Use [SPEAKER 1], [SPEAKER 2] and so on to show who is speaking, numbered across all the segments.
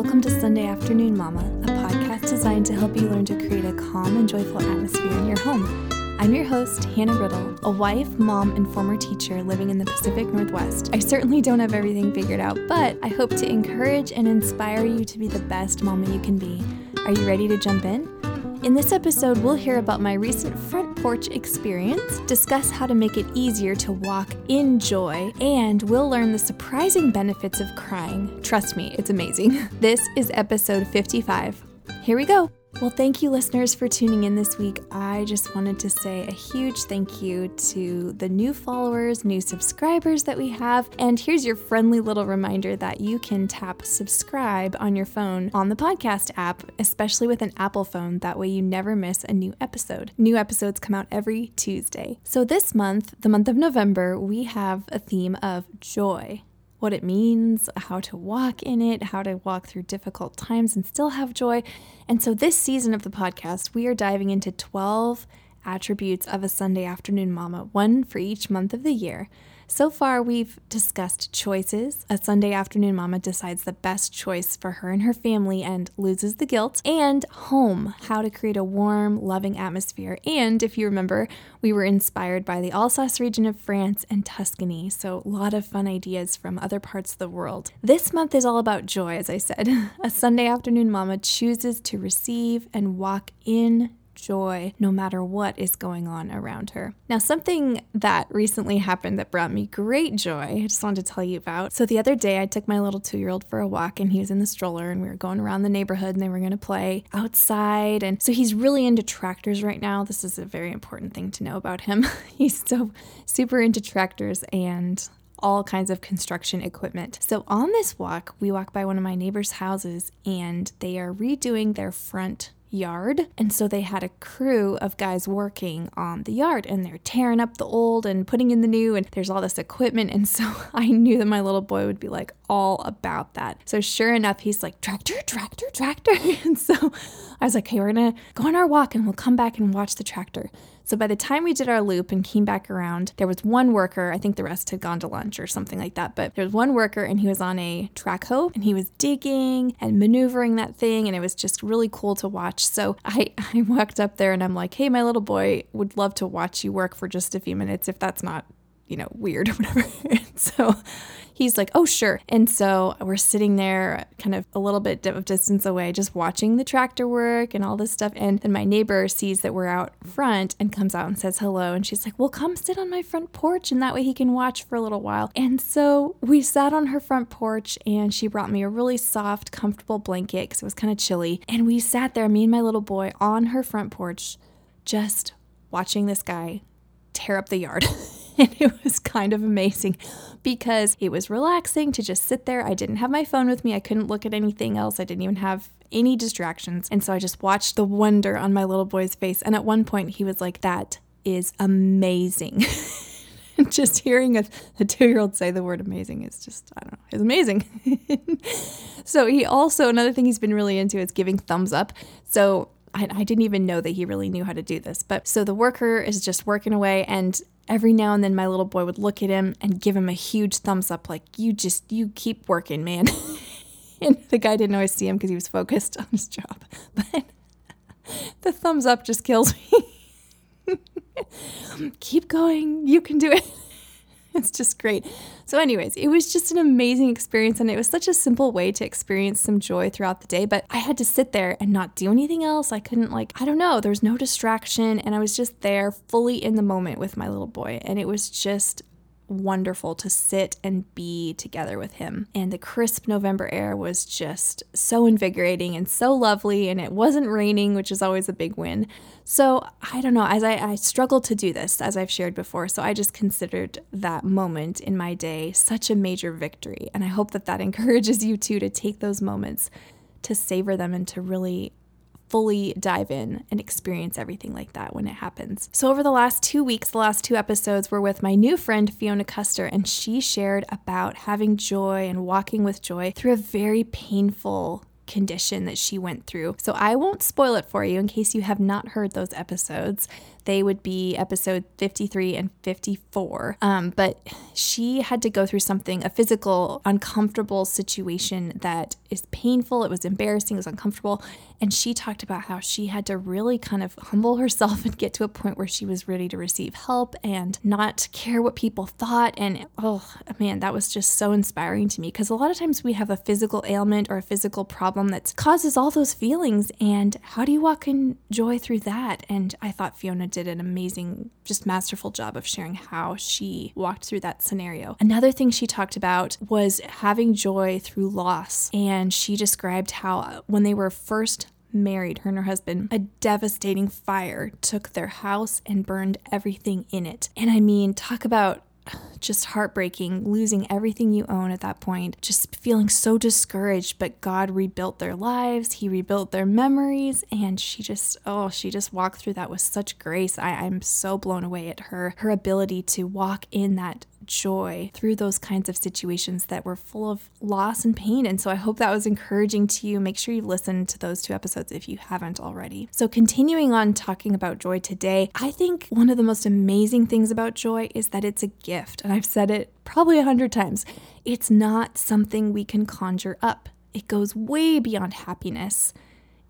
[SPEAKER 1] Welcome to Sunday Afternoon Mama, a podcast designed to help you learn to create a calm and joyful atmosphere in your home. I'm your host, Hannah Riddle, a wife, mom, and former teacher living in the Pacific Northwest. I certainly don't have everything figured out, but I hope to encourage and inspire you to be the best mama you can be. Are you ready to jump in? In this episode, we'll hear about my recent front porch experience, discuss how to make it easier to walk in joy, and we'll learn the surprising benefits of crying. Trust me, it's amazing. This is episode 55. Here we go. Well, thank you, listeners, for tuning in this week. I just wanted to say a huge thank you to the new followers, new subscribers that we have. And here's your friendly little reminder that you can tap subscribe on your phone on the podcast app, especially with an Apple phone. That way, you never miss a new episode. New episodes come out every Tuesday. So, this month, the month of November, we have a theme of joy what it means, how to walk in it, how to walk through difficult times and still have joy. And so, this season of the podcast, we are diving into 12 attributes of a Sunday afternoon mama, one for each month of the year. So far, we've discussed choices. A Sunday afternoon mama decides the best choice for her and her family and loses the guilt. And home, how to create a warm, loving atmosphere. And if you remember, we were inspired by the Alsace region of France and Tuscany. So, a lot of fun ideas from other parts of the world. This month is all about joy, as I said. A Sunday afternoon mama chooses to receive and walk in joy no matter what is going on around her. Now, something that recently happened that brought me great joy, I just wanted to tell you about. So, the other day, I took my little two year old for a walk and he was in the stroller and we were going around the neighborhood and they were going to play outside. And so, he's really into tractors right now. This is a very important thing to know about him. he's so super into tractors and all kinds of construction equipment. So on this walk, we walk by one of my neighbor's houses and they are redoing their front yard. And so they had a crew of guys working on the yard and they're tearing up the old and putting in the new, and there's all this equipment. And so I knew that my little boy would be like all about that. So sure enough, he's like, tractor, tractor, tractor. And so I was like, hey, we're gonna go on our walk and we'll come back and watch the tractor. So by the time we did our loop and came back around, there was one worker. I think the rest had gone to lunch or something like that. But there was one worker and he was on a track hoe and he was digging and maneuvering that thing. And it was just really cool to watch. So I, I walked up there and I'm like, hey, my little boy would love to watch you work for just a few minutes if that's not you know, weird or whatever. so he's like, oh, sure. And so we're sitting there kind of a little bit of distance away, just watching the tractor work and all this stuff. And then my neighbor sees that we're out front and comes out and says hello. And she's like, well, come sit on my front porch. And that way he can watch for a little while. And so we sat on her front porch and she brought me a really soft, comfortable blanket because it was kind of chilly. And we sat there, me and my little boy, on her front porch, just watching this guy tear up the yard. and it was kind of amazing because it was relaxing to just sit there. I didn't have my phone with me, I couldn't look at anything else, I didn't even have any distractions. And so I just watched the wonder on my little boy's face. And at one point, he was like, That is amazing. just hearing a, a two year old say the word amazing is just, I don't know, it's amazing. so he also, another thing he's been really into is giving thumbs up. So I, I, didn't even know that he really knew how to do this. But so the worker is just working away, and every now and then my little boy would look at him and give him a huge thumbs up, like, you just, you keep working, man. and the guy didn't always see him because he was focused on his job. But the thumbs up just kills me. keep going, you can do it. it's just great. So, anyways, it was just an amazing experience, and it was such a simple way to experience some joy throughout the day. But I had to sit there and not do anything else. I couldn't, like, I don't know, there was no distraction, and I was just there fully in the moment with my little boy. And it was just wonderful to sit and be together with him. And the crisp November air was just so invigorating and so lovely. And it wasn't raining, which is always a big win. So I don't know, as I, I struggled to do this, as I've shared before. So I just considered that moment in my day such a major victory. And I hope that that encourages you too to take those moments to savor them and to really fully dive in and experience everything like that when it happens. So, over the last two weeks, the last two episodes were with my new friend Fiona Custer, and she shared about having joy and walking with joy through a very painful condition that she went through. So I won't spoil it for you in case you have not heard those episodes. They would be episode 53 and 54. Um, but she had to go through something, a physical, uncomfortable situation that is painful. It was embarrassing, it was uncomfortable. And she talked about how she had to really kind of humble herself and get to a point where she was ready to receive help and not care what people thought. And oh man, that was just so inspiring to me because a lot of times we have a physical ailment or a physical problem that causes all those feelings. And how do you walk in joy through that? And I thought Fiona did an amazing, just masterful job of sharing how she walked through that scenario. Another thing she talked about was having joy through loss. And she described how uh, when they were first married, her and her husband, a devastating fire took their house and burned everything in it. And I mean, talk about just heartbreaking, losing everything you own at that point, just feeling so discouraged. But God rebuilt their lives, He rebuilt their memories, and she just, oh, she just walked through that with such grace. I, I'm so blown away at her, her ability to walk in that joy through those kinds of situations that were full of loss and pain. And so I hope that was encouraging to you. Make sure you listen to those two episodes if you haven't already. So, continuing on talking about joy today, I think one of the most amazing things about joy is that it's a gift. And I've said it probably a hundred times. It's not something we can conjure up, it goes way beyond happiness.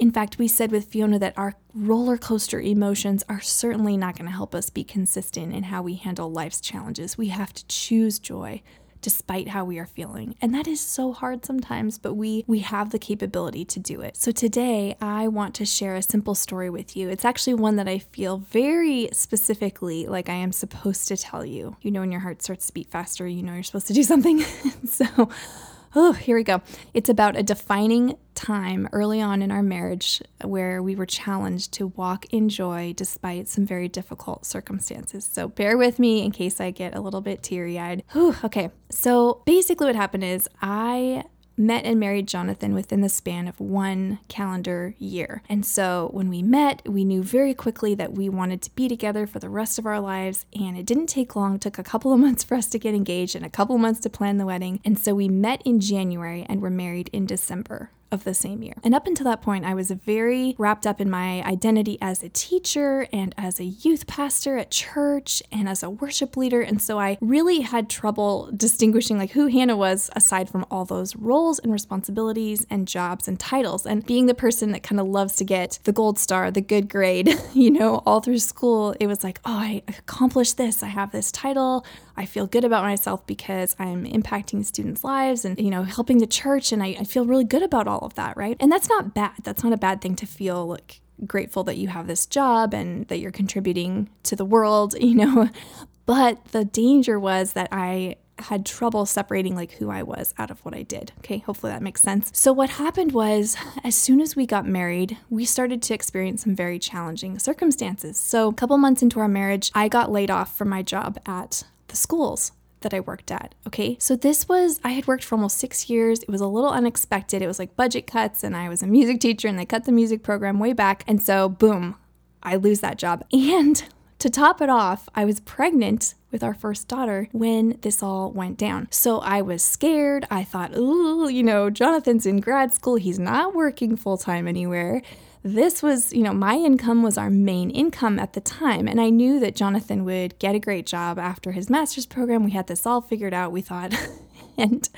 [SPEAKER 1] In fact, we said with Fiona that our roller coaster emotions are certainly not going to help us be consistent in how we handle life's challenges. We have to choose joy despite how we are feeling. And that is so hard sometimes, but we we have the capability to do it. So today I want to share a simple story with you. It's actually one that I feel very specifically like I am supposed to tell you. You know when your heart starts to beat faster, you know you're supposed to do something. so Oh, here we go. It's about a defining time early on in our marriage where we were challenged to walk in joy despite some very difficult circumstances. So bear with me in case I get a little bit teary eyed. Okay, so basically, what happened is I met and married Jonathan within the span of one calendar year. And so when we met, we knew very quickly that we wanted to be together for the rest of our lives. And it didn't take long, it took a couple of months for us to get engaged and a couple of months to plan the wedding. And so we met in January and were married in December of the same year. And up until that point, I was very wrapped up in my identity as a teacher and as a youth pastor at church and as a worship leader. And so I really had trouble distinguishing like who Hannah was aside from all those roles and responsibilities and jobs and titles. And being the person that kind of loves to get the gold star, the good grade, you know, all through school, it was like, oh, I accomplished this. I have this title. I feel good about myself because I'm impacting students' lives and, you know, helping the church. And I, I feel really good about all of that, right? And that's not bad. That's not a bad thing to feel like grateful that you have this job and that you're contributing to the world, you know. But the danger was that I had trouble separating like who I was out of what I did. Okay, hopefully that makes sense. So what happened was as soon as we got married, we started to experience some very challenging circumstances. So a couple months into our marriage, I got laid off from my job at the schools that I worked at. Okay. So this was, I had worked for almost six years. It was a little unexpected. It was like budget cuts, and I was a music teacher, and they cut the music program way back. And so, boom, I lose that job. And to top it off, I was pregnant with our first daughter when this all went down. So I was scared. I thought, ooh, you know, Jonathan's in grad school. He's not working full time anywhere this was, you know, my income was our main income at the time. And I knew that Jonathan would get a great job after his master's program. We had this all figured out, we thought. and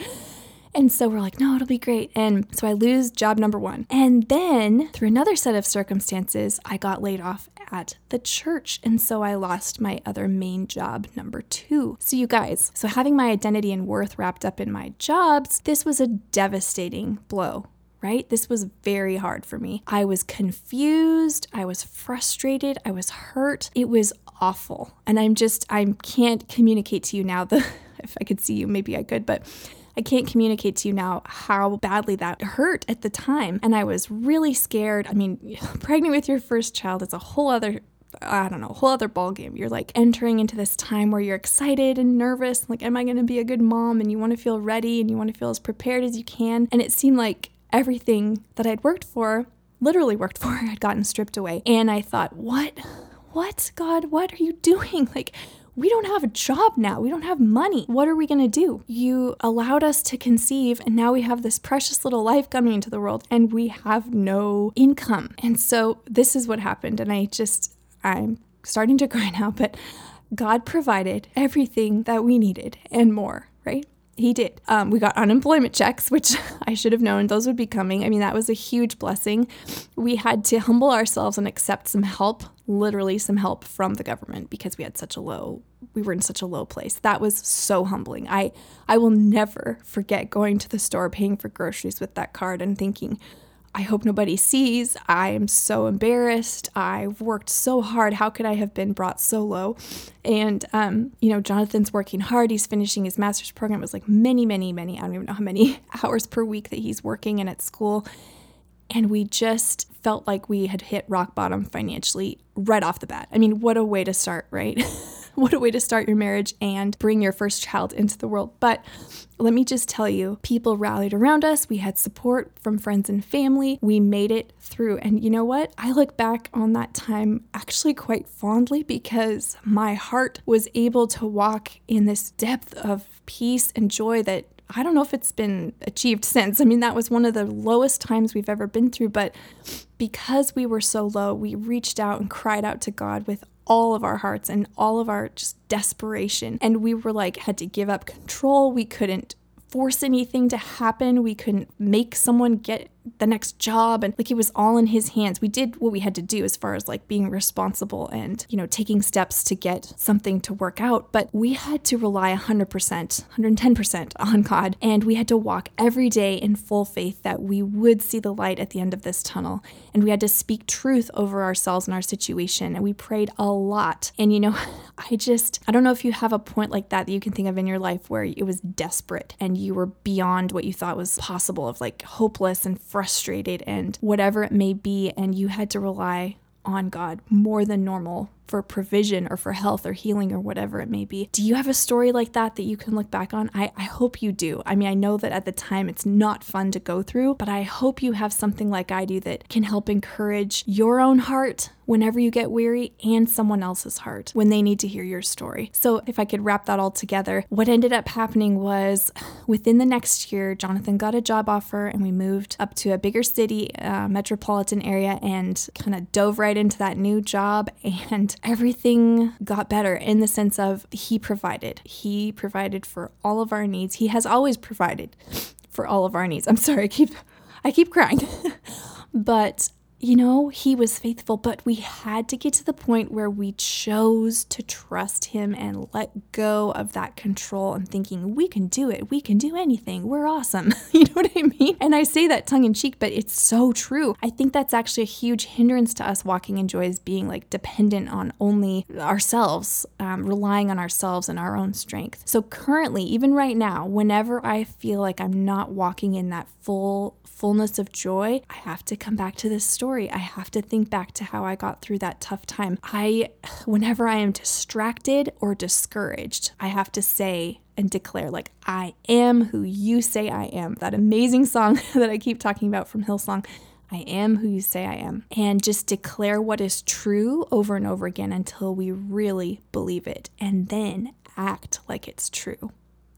[SPEAKER 1] and so we're like, no, it'll be great. And so I lose job number one. And then through another set of circumstances, I got laid off at the church. And so I lost my other main job, number two. So, you guys, so having my identity and worth wrapped up in my jobs, this was a devastating blow right? This was very hard for me. I was confused, I was frustrated, I was hurt. It was awful. And I'm just, I can't communicate to you now the, if I could see you, maybe I could, but I can't communicate to you now how badly that hurt at the time. And I was really scared. I mean, pregnant with your first child is a whole other I don't know, whole other ballgame. You're like entering into this time where you're excited and nervous. Like, am I going to be a good mom? And you want to feel ready and you want to feel as prepared as you can. And it seemed like everything that I'd worked for, literally worked for, had gotten stripped away. And I thought, what? What, God, what are you doing? Like, we don't have a job now. We don't have money. What are we going to do? You allowed us to conceive, and now we have this precious little life coming into the world, and we have no income. And so, this is what happened. And I just, I'm starting to cry now, but God provided everything that we needed and more, right? He did. Um, we got unemployment checks, which I should have known those would be coming. I mean, that was a huge blessing. We had to humble ourselves and accept some help, literally some help from the government because we had such a low, we were in such a low place. That was so humbling. I, I will never forget going to the store, paying for groceries with that card and thinking, I hope nobody sees. I am so embarrassed. I've worked so hard. How could I have been brought so low? And, um, you know, Jonathan's working hard. He's finishing his master's program. It was like many, many, many, I don't even know how many hours per week that he's working and at school. And we just felt like we had hit rock bottom financially right off the bat. I mean, what a way to start, right? what a way to start your marriage and bring your first child into the world. But let me just tell you, people rallied around us. We had support from friends and family. We made it through. And you know what? I look back on that time actually quite fondly because my heart was able to walk in this depth of peace and joy that I don't know if it's been achieved since. I mean, that was one of the lowest times we've ever been through, but because we were so low, we reached out and cried out to God with all of our hearts and all of our just desperation. And we were like, had to give up control. We couldn't force anything to happen. We couldn't make someone get the next job and like it was all in his hands. We did what we had to do as far as like being responsible and, you know, taking steps to get something to work out, but we had to rely 100%, 110% on God and we had to walk every day in full faith that we would see the light at the end of this tunnel and we had to speak truth over ourselves and our situation and we prayed a lot. And you know, I just I don't know if you have a point like that that you can think of in your life where it was desperate and you were beyond what you thought was possible of like hopeless and frustrated and whatever it may be, and you had to rely on God more than normal for provision or for health or healing or whatever it may be. Do you have a story like that that you can look back on? I, I hope you do. I mean, I know that at the time it's not fun to go through, but I hope you have something like I do that can help encourage your own heart whenever you get weary and someone else's heart when they need to hear your story. So, if I could wrap that all together, what ended up happening was within the next year, Jonathan got a job offer and we moved up to a bigger city, uh, metropolitan area, and kind of dove right into that new job. And everything got better in the sense of he provided. He provided for all of our needs. He has always provided for all of our needs. I'm sorry, I keep I keep crying. but you know, he was faithful, but we had to get to the point where we chose to trust him and let go of that control and thinking, we can do it. We can do anything. We're awesome. you know what I mean? And I say that tongue in cheek, but it's so true. I think that's actually a huge hindrance to us walking in joy is being like dependent on only ourselves, um, relying on ourselves and our own strength. So currently, even right now, whenever I feel like I'm not walking in that full fullness of joy, I have to come back to this story. I have to think back to how I got through that tough time. I, whenever I am distracted or discouraged, I have to say, and declare, like, I am who you say I am. That amazing song that I keep talking about from Hillsong. I am who you say I am. And just declare what is true over and over again until we really believe it. And then act like it's true.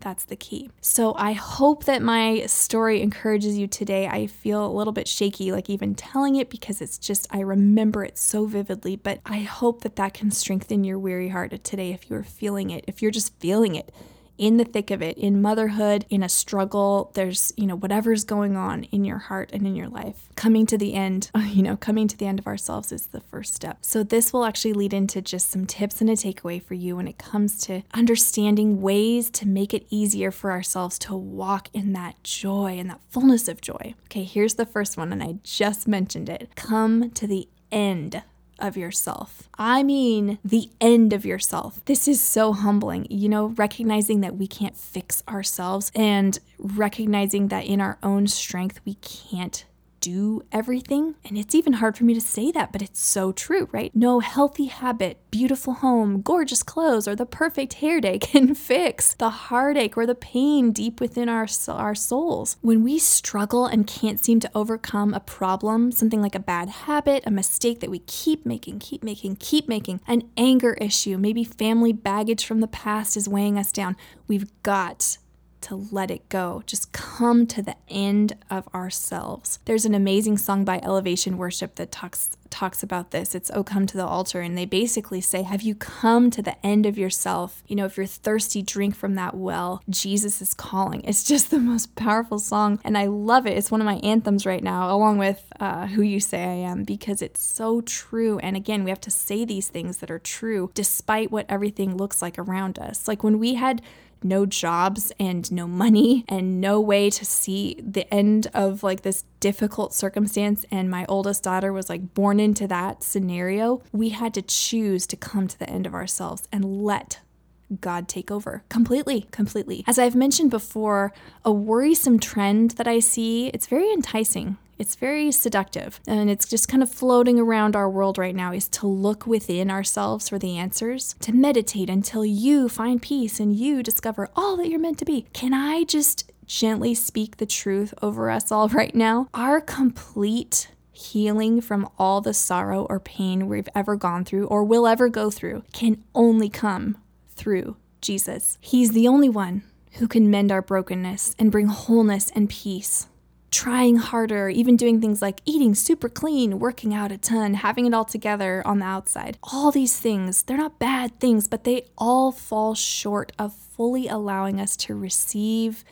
[SPEAKER 1] That's the key. So I hope that my story encourages you today. I feel a little bit shaky, like even telling it, because it's just, I remember it so vividly. But I hope that that can strengthen your weary heart today if you're feeling it, if you're just feeling it in the thick of it, in motherhood, in a struggle, there's, you know, whatever's going on in your heart and in your life. Coming to the end, you know, coming to the end of ourselves is the first step. So, this will actually lead into just some tips and a takeaway for you when it comes to understanding ways to make it easier for ourselves to walk in that joy and that fullness of joy. Okay, here's the first one, and I just mentioned it. Come to the end of yourself. I mean, the end of yourself. This is so humbling, you know, recognizing that we can't fix ourselves and recognizing that in our own strength, we can't do everything. And it's even hard for me to say that, but it's so true, right? No healthy habit, beautiful home, gorgeous clothes, or the perfect hair day can fix the heartache or the pain deep within our, our souls. When we struggle and can't seem to overcome a problem, something like a bad habit, a mistake that we keep making, keep making, keep making, an anger issue, maybe family baggage from the past is weighing us down, we've got to let it go, just come to the end of ourselves. There's an amazing song by Elevation Worship that talks talks about this. It's Oh Come to the Altar. And they basically say, Have you come to the end of yourself? You know, if you're thirsty, drink from that well. Jesus is calling. It's just the most powerful song. And I love it. It's one of my anthems right now, along with uh, Who You Say I Am, because it's so true. And again, we have to say these things that are true despite what everything looks like around us. Like when we had no jobs and no money and no way to see the end of like this difficult circumstance and my oldest daughter was like born into that scenario we had to choose to come to the end of ourselves and let God take over completely, completely. As I've mentioned before, a worrisome trend that I see, it's very enticing. It's very seductive and it's just kind of floating around our world right now is to look within ourselves for the answers, to meditate until you find peace and you discover all that you're meant to be. Can I just gently speak the truth over us all right now? Our complete healing from all the sorrow or pain we've ever gone through or will ever go through can only come through Jesus. He's the only one who can mend our brokenness and bring wholeness and peace trying harder, even doing things like eating super clean, working out a ton, having it all together on the outside. All these things, they're not bad things, but they all fall short of fully allowing us to receive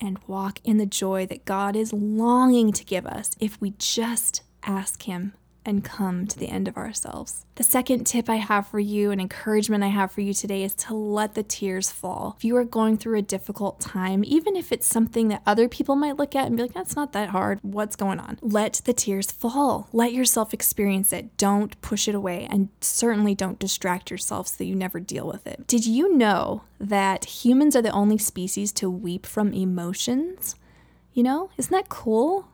[SPEAKER 1] and walk in the joy that God is longing to give us if we just ask Him and come to the end of ourselves. The second tip I have for you, and encouragement I have for you today, is to let the tears fall. If you are going through a difficult time, even if it's something that other people might look at and be like, that's not that hard, what's going on? Let the tears fall. Let yourself experience it. Don't push it away, and certainly don't distract yourself so that you never deal with it. Did you know that humans are the only species to weep from emotions? You know, isn't that cool?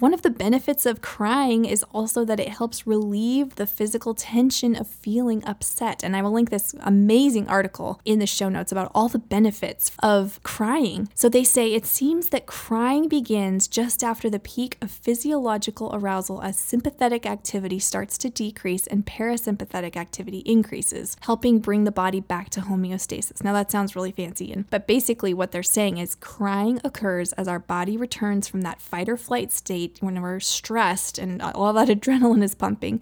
[SPEAKER 1] One of the benefits of crying is also that it helps relieve the physical tension of feeling upset. And I will link this amazing article in the show notes about all the benefits of crying. So they say it seems that crying begins just after the peak of physiological arousal as sympathetic activity starts to decrease and parasympathetic activity increases, helping bring the body back to homeostasis. Now that sounds really fancy, and but basically what they're saying is crying occurs as our body returns from that fight or flight state when we're stressed and all that adrenaline is pumping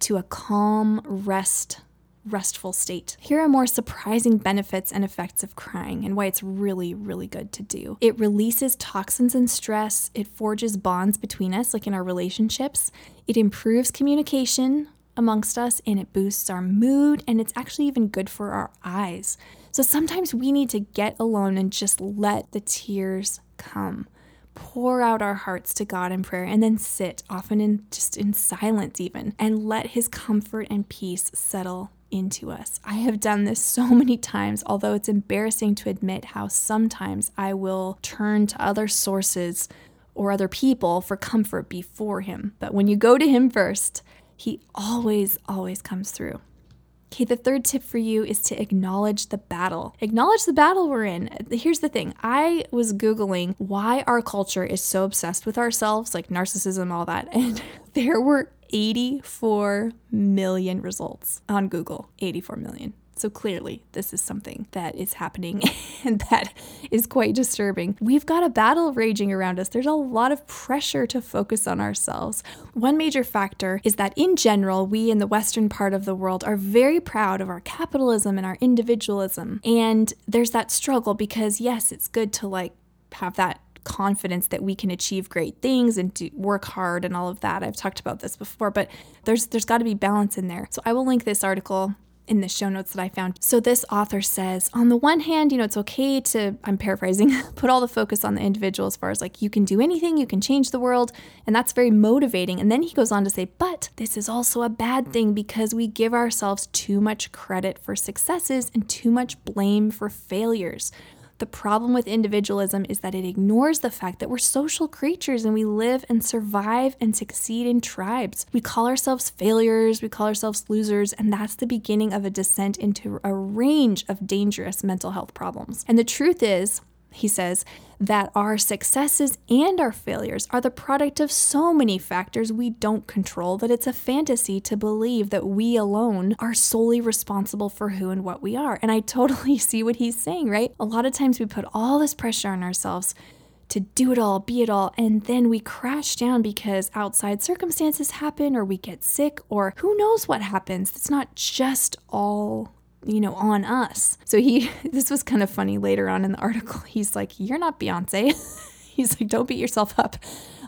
[SPEAKER 1] to a calm, rest, restful state. Here are more surprising benefits and effects of crying and why it's really, really good to do. It releases toxins and stress, it forges bonds between us, like in our relationships, it improves communication amongst us, and it boosts our mood, and it's actually even good for our eyes. So sometimes we need to get alone and just let the tears come pour out our hearts to God in prayer and then sit, often in just in silence even, and let his comfort and peace settle into us. I have done this so many times, although it's embarrassing to admit how sometimes I will turn to other sources or other people for comfort before him. But when you go to him first, he always, always comes through. Okay, the third tip for you is to acknowledge the battle. Acknowledge the battle we're in. Here's the thing I was Googling why our culture is so obsessed with ourselves, like narcissism, all that, and there were 84 million results on Google. 84 million. So clearly, this is something that is happening and that is quite disturbing. We've got a battle raging around us. There's a lot of pressure to focus on ourselves. One major factor is that, in general, we in the Western part of the world are very proud of our capitalism and our individualism. And there's that struggle because, yes, it's good to like have that confidence that we can achieve great things and do, work hard and all of that. I've talked about this before, but there's there's got to be balance in there. So I will link this article in the show notes that I found. So this author says, on the one hand, you know, it's okay to, I'm paraphrasing, put all the focus on the individual as far as like you can do anything, you can change the world, and that's very motivating. And then he goes on to say, but this is also a bad thing because we give ourselves too much credit for successes and too much blame for failures. The problem with individualism is that it ignores the fact that we're social creatures and we live and survive and succeed in tribes. We call ourselves failures, we call ourselves losers, and that's the beginning of a descent into a range of dangerous mental health problems. And the truth is, He says that our successes and our failures are the product of so many factors we don't control that it's a fantasy to believe that we alone are solely responsible for who and what we are. And I totally see what he's saying, right? A lot of times we put all this pressure on ourselves to do it all, be it all, and then we crash down because outside circumstances happen or we get sick or who knows what happens. It's not just all you know, on us. So he, this was kind of funny later on in the article. He's like, You're not Beyonce. He's like, Don't beat yourself up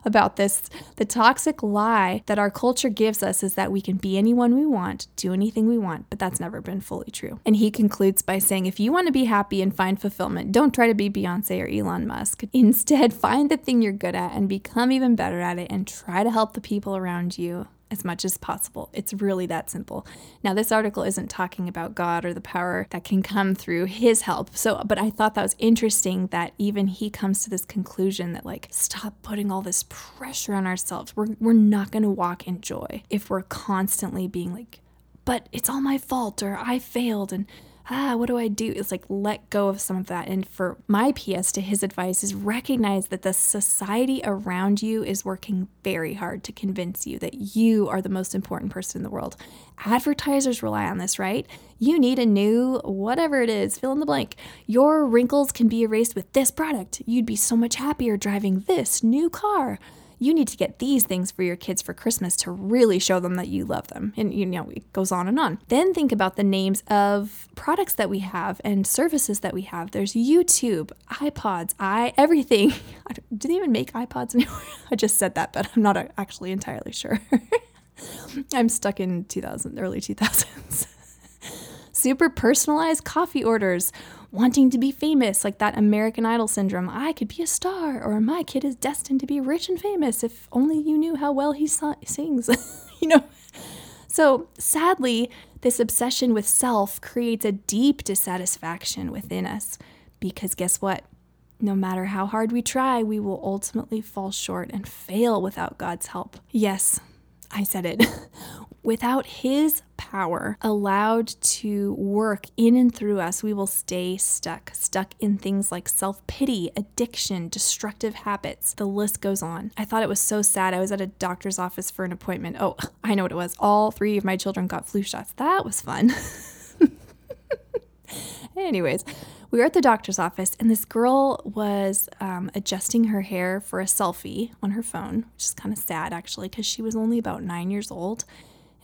[SPEAKER 1] about this. The toxic lie that our culture gives us is that we can be anyone we want, do anything we want, but that's never been fully true. And he concludes by saying if you want to be happy and find fulfillment, don't try to be Beyonce or Elon Musk. Instead, find the thing you're good at and become even better at it and try to help the people around you as much as possible. It's really that simple. Now, this article isn't talking about God or the power that can come through his help. So, but I thought that was interesting that even he comes to this conclusion that, like, stop putting all this pressure on ourselves. We're, we're not going to walk in joy if we're constantly being like, but it's all my fault or I failed and ah, what do I do? It's like let go of some of that. And for my PS to his advice is recognize that the society around you is working very hard to convince you that you are the most important person in the world. Advertisers rely on this, right? You need a new, whatever it is, fill in the blank. Your wrinkles can be erased with this product. You'd be so much happier driving this new car you need to get these things for your kids for Christmas to really show them that you love them. And you know, it goes on and on. Then think about the names of products that we have and services that we have. There's YouTube, iPods, i everything. I Do they even make iPods anymore? I just said that, but I'm not actually entirely sure. I'm stuck in 2000, early 2000s. Super personalized coffee orders wanting to be famous, like that American Idol syndrome. I could be a star, or my kid is destined to be rich and famous if only you knew how well he sings, you know? So sadly, this obsession with self creates a deep dissatisfaction within us because guess what? No matter how hard we try, we will ultimately fall short and fail without God's help. Yes, I said it. Without His power allowed to work in and through us, we will stay stuck, stuck in things like self pity, addiction, destructive habits. The list goes on. I thought it was so sad. I was at a doctor's office for an appointment. Oh, I know what it was. All three of my children got flu shots. That was fun. Anyways, we were at the doctor's office, and this girl was um, adjusting her hair for a selfie on her phone, which is kind of sad actually, because she was only about nine years old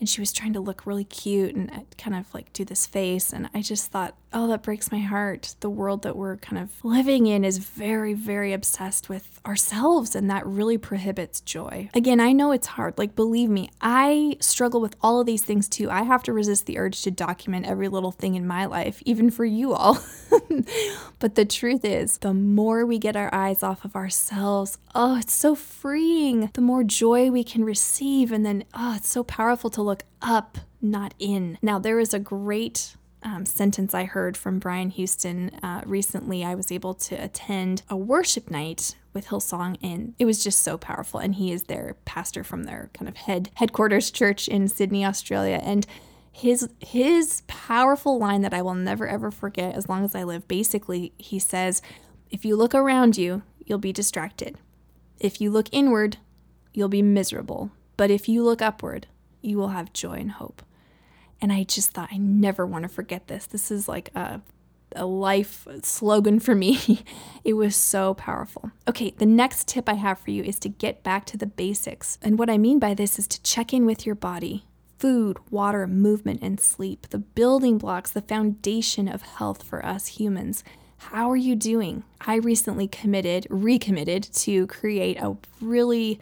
[SPEAKER 1] and she was trying to look really cute and uh, kind of like do this face. And I just thought, oh, that breaks my heart. The world that we're kind of living in is very, very obsessed with ourselves, and that really prohibits joy. Again, I know it's hard. Like, believe me, I struggle with all of these things too. I have to resist the urge to document every little thing in my life, even for you all. but the truth is, the more we get our eyes off of ourselves, oh, it's so freeing. The more joy we can receive, and then, oh, it's so powerful to look up, not in. Now, there is a great um, sentence I heard from Brian Houston uh, recently. I was able to attend a worship night with Hillsong, and it was just so powerful. And he is their pastor from their kind of head headquarters church in Sydney, Australia, and his his powerful line that I will never ever forget as long as I live. Basically, he says, "If you look around you, you'll be distracted. If you look inward, you'll be miserable. But if you look upward, you will have joy and hope." And I just thought, I never want to forget this. This is like a, a life slogan for me. it was so powerful. Okay, the next tip I have for you is to get back to the basics. And what I mean by this is to check in with your body food, water, movement, and sleep, the building blocks, the foundation of health for us humans. How are you doing? I recently committed, recommitted to create a really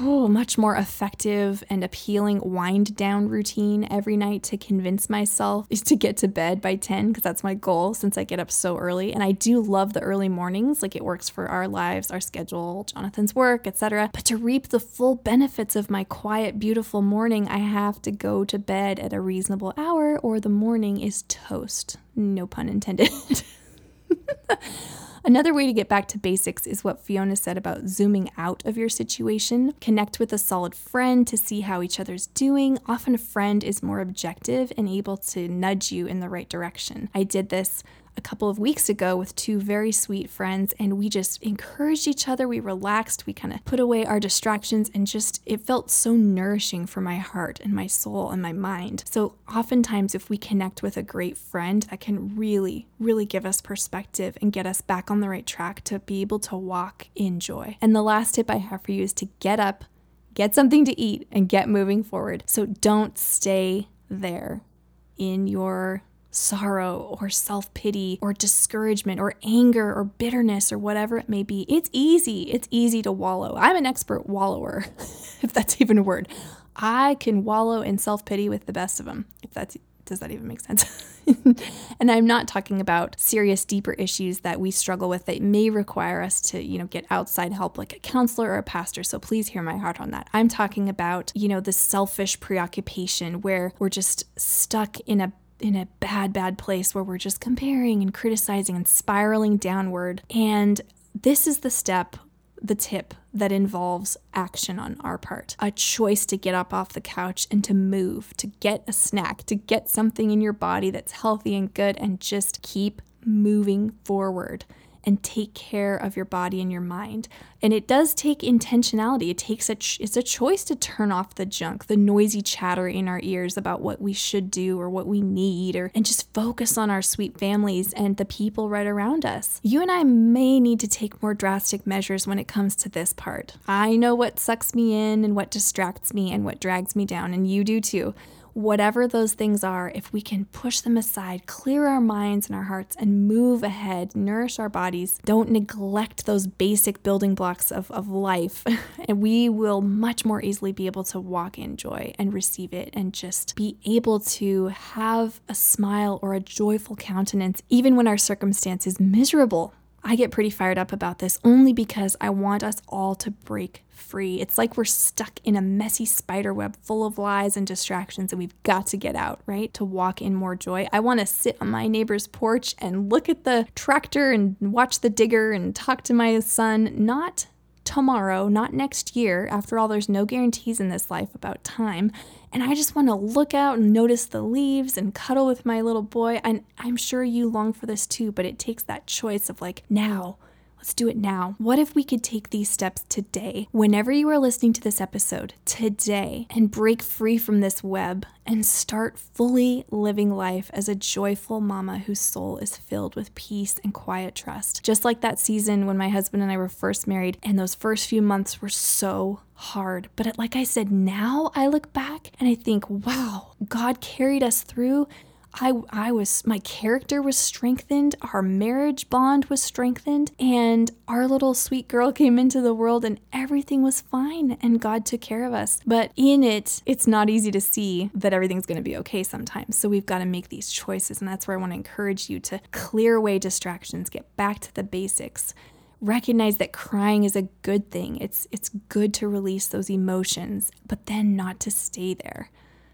[SPEAKER 1] oh, much more effective and appealing wind down routine every night to convince myself is to get to bed by 10 because that's my goal since I get up so early. And I do love the early mornings like it works for our lives our schedule Jonathan's work etc but to reap the full benefits of my quiet beautiful morning I have to go to bed at a reasonable hour or the morning is toast. No pun intended Another way to get back to basics is what Fiona said about zooming out of your situation. Connect with a solid friend to see how each other's doing. Often a friend is more objective and able to nudge you in the right direction. I did this a couple of weeks ago with two very sweet friends, and we just encouraged each other. We relaxed, we kind of put away our distractions, and just it felt so nourishing for my heart and my soul and my mind. So, oftentimes, if we connect with a great friend, that can really, really give us perspective and get us back on the right track to be able to walk in joy. And the last tip I have for you is to get up, get something to eat, and get moving forward. So, don't stay there in your sorrow or self pity or discouragement or anger or bitterness or whatever it may be. It's easy. It's easy to wallow. I'm an expert wallower, if that's even a word. I can wallow in self pity with the best of them, if that's does that even make sense? and I'm not talking about serious, deeper issues that we struggle with that may require us to, you know, get outside help like a counselor or a pastor. So please hear my heart on that. I'm talking about, you know, the selfish preoccupation where we're just stuck in a in a bad, bad place where we're just comparing and criticizing and spiraling downward. And this is the step, the tip that involves action on our part a choice to get up off the couch and to move, to get a snack, to get something in your body that's healthy and good, and just keep moving forward and take care of your body and your mind. And it does take intentionality. It takes a ch- it's a choice to turn off the junk, the noisy chatter in our ears about what we should do or what we need or and just focus on our sweet families and the people right around us. You and I may need to take more drastic measures when it comes to this part. I know what sucks me in and what distracts me and what drags me down and you do too whatever those things are, if we can push them aside, clear our minds and our hearts, and move ahead, nourish our bodies, don't neglect those basic building blocks of, of life, and we will much more easily be able to walk in joy and receive it and just be able to have a smile or a joyful countenance, even when our circumstance is miserable. I get pretty fired up about this only because I want us all to break free. It's like we're stuck in a messy spider web full of lies and distractions, and we've got to get out, right? To walk in more joy. I want to sit on my neighbor's porch and look at the tractor and watch the digger and talk to my son, not tomorrow, not next year. After all, there's no guarantees in this life about time. And I just want to look out and notice the leaves and cuddle with my little boy. And I'm sure you long for this too, but it takes that choice of like, now, Let's do it now. What if we could take these steps today, whenever you are listening to this episode, today, and break free from this web and start fully living life as a joyful mama whose soul is filled with peace and quiet trust? Just like that season when my husband and I were first married, and those first few months were so hard. But like I said, now I look back and I think, wow, God carried us through I I was my character was strengthened, our marriage bond was strengthened, and our little sweet girl came into the world and everything was fine and God took care of us. But in it, it's not easy to see that everything's going to be okay sometimes. So we've got to make these choices and that's where I want to encourage you to clear away distractions, get back to the basics recognize that crying is a good thing. It's it's good to release those emotions, but then not to stay there.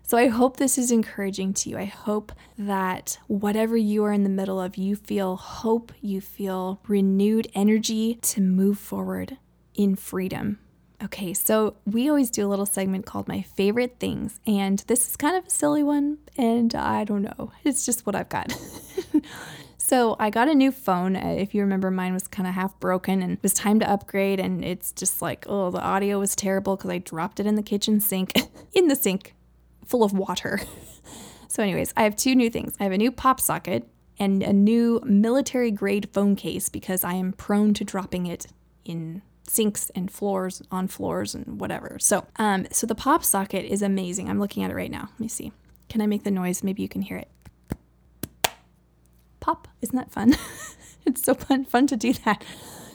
[SPEAKER 1] So I hope this is encouraging to you. I hope that whatever you are in the middle of, you feel hope, you feel renewed energy to move forward in freedom. Okay, so we always do a little segment called My Favorite Things, and this is kind of a silly one, and I don't know. It's just what I've got. So I got a new phone. Uh, if you remember, mine was kind of half broken and it was time to upgrade. And it's just like, oh, the audio was terrible because I dropped it in the kitchen sink, in the sink full of water. so, anyways, I have two new things. I have a new pop socket and a new military grade phone case because I am prone to dropping it in sinks and floors on floors and whatever. So, um, so the pop socket is amazing. I'm looking at it right now. Let me see. Can I make the noise? Maybe you can hear it. Pop. Isn't that fun? it's so fun fun to do that.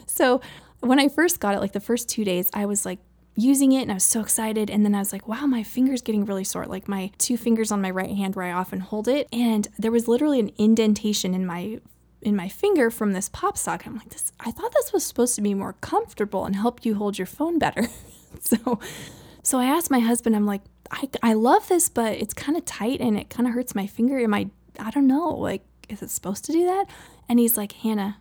[SPEAKER 1] So, when I first got it, like the first two days, I was like using it and I was so excited. And then I was like, wow, my finger's getting really sore. Like my two fingers on my right hand where I often hold it. And there was literally an indentation in my in my finger from this pop socket. I'm like, this I thought this was supposed to be more comfortable and help you hold your phone better. so so I asked my husband, I'm like, I, I love this, but it's kind of tight and it kind of hurts my finger. Am I I don't know, like, is it supposed to do that? And he's like, Hannah,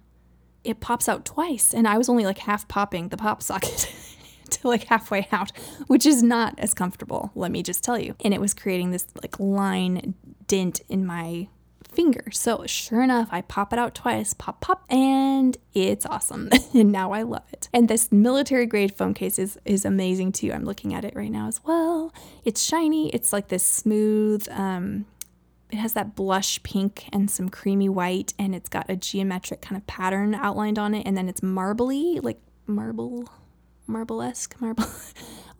[SPEAKER 1] it pops out twice. And I was only like half popping the pop socket. to like halfway out, which is not as comfortable, let me just tell you. And it was creating this like line dent in my finger. So sure enough, I pop it out twice, pop, pop, and it's awesome. and now I love it. And this military grade phone case is, is amazing too. I'm looking at it right now as well. It's shiny. It's like this smooth, um, it has that blush pink and some creamy white, and it's got a geometric kind of pattern outlined on it. And then it's marbly, like marble, marble esque, marble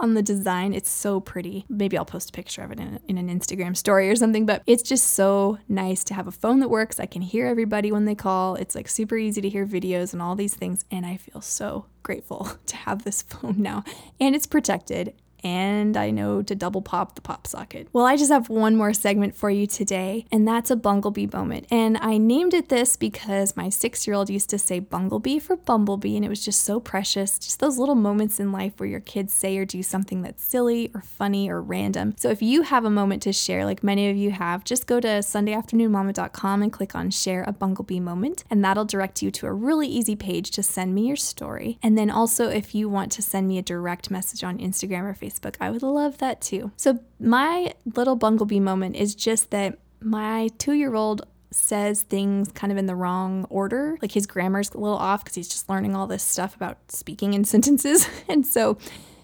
[SPEAKER 1] on the design. It's so pretty. Maybe I'll post a picture of it in, in an Instagram story or something, but it's just so nice to have a phone that works. I can hear everybody when they call. It's like super easy to hear videos and all these things. And I feel so grateful to have this phone now. And it's protected and I know to double pop the pop socket. Well, I just have one more segment for you today, and that's a Bunglebee moment. And I named it this because my six year old used to say Bunglebee for Bumblebee, and it was just so precious. Just those little moments in life where your kids say or do something that's silly or funny or random. So if you have a moment to share, like many of you have, just go to SundayAfternoonMama.com and click on Share a Bunglebee Moment, and that'll direct you to a really easy page to send me your story. And then also, if you want to send me a direct message on Instagram or Facebook, Facebook. I would love that too. So, my little Bunglebee moment is just that my two year old says things kind of in the wrong order. Like his grammar's a little off because he's just learning all this stuff about speaking in sentences. and so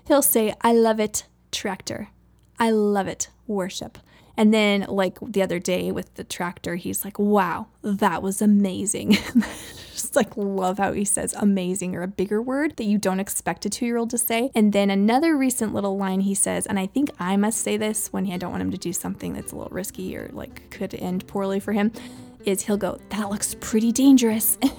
[SPEAKER 1] he'll say, I love it, tractor. I love it, worship. And then, like the other day with the tractor, he's like, wow, that was amazing. just like love how he says amazing or a bigger word that you don't expect a two year old to say. And then another recent little line he says, and I think I must say this when I don't want him to do something that's a little risky or like could end poorly for him, is he'll go, that looks pretty dangerous. I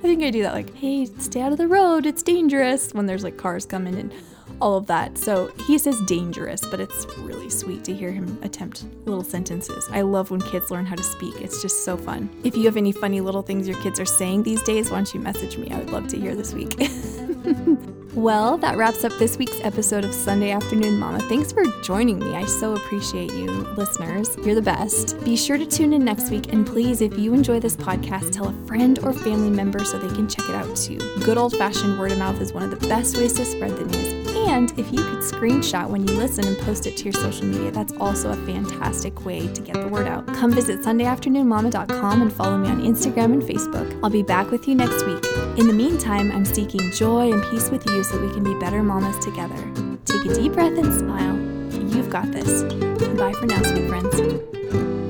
[SPEAKER 1] think I do that like, hey, stay out of the road, it's dangerous when there's like cars coming and all of that. So he says dangerous, but it's really sweet to hear him attempt little sentences. I love when kids learn how to speak, it's just so fun. If you have any funny little things your kids are saying these days, why don't you message me? I would love to hear this week. Well, that wraps up this week's episode of Sunday Afternoon Mama. Thanks for joining me. I so appreciate you, listeners. You're the best. Be sure to tune in next week, and please, if you enjoy this podcast, tell a friend or family member so they can check it out too. Good old fashioned word of mouth is one of the best ways to spread the news. And if you could screenshot when you listen and post it to your social media, that's also a fantastic way to get the word out. Come visit SundayAfternoonMama.com and follow me on Instagram and Facebook. I'll be back with you next week. In the meantime, I'm seeking joy and peace with you so we can be better mamas together. Take a deep breath and smile. You've got this. Bye for now, sweet friends.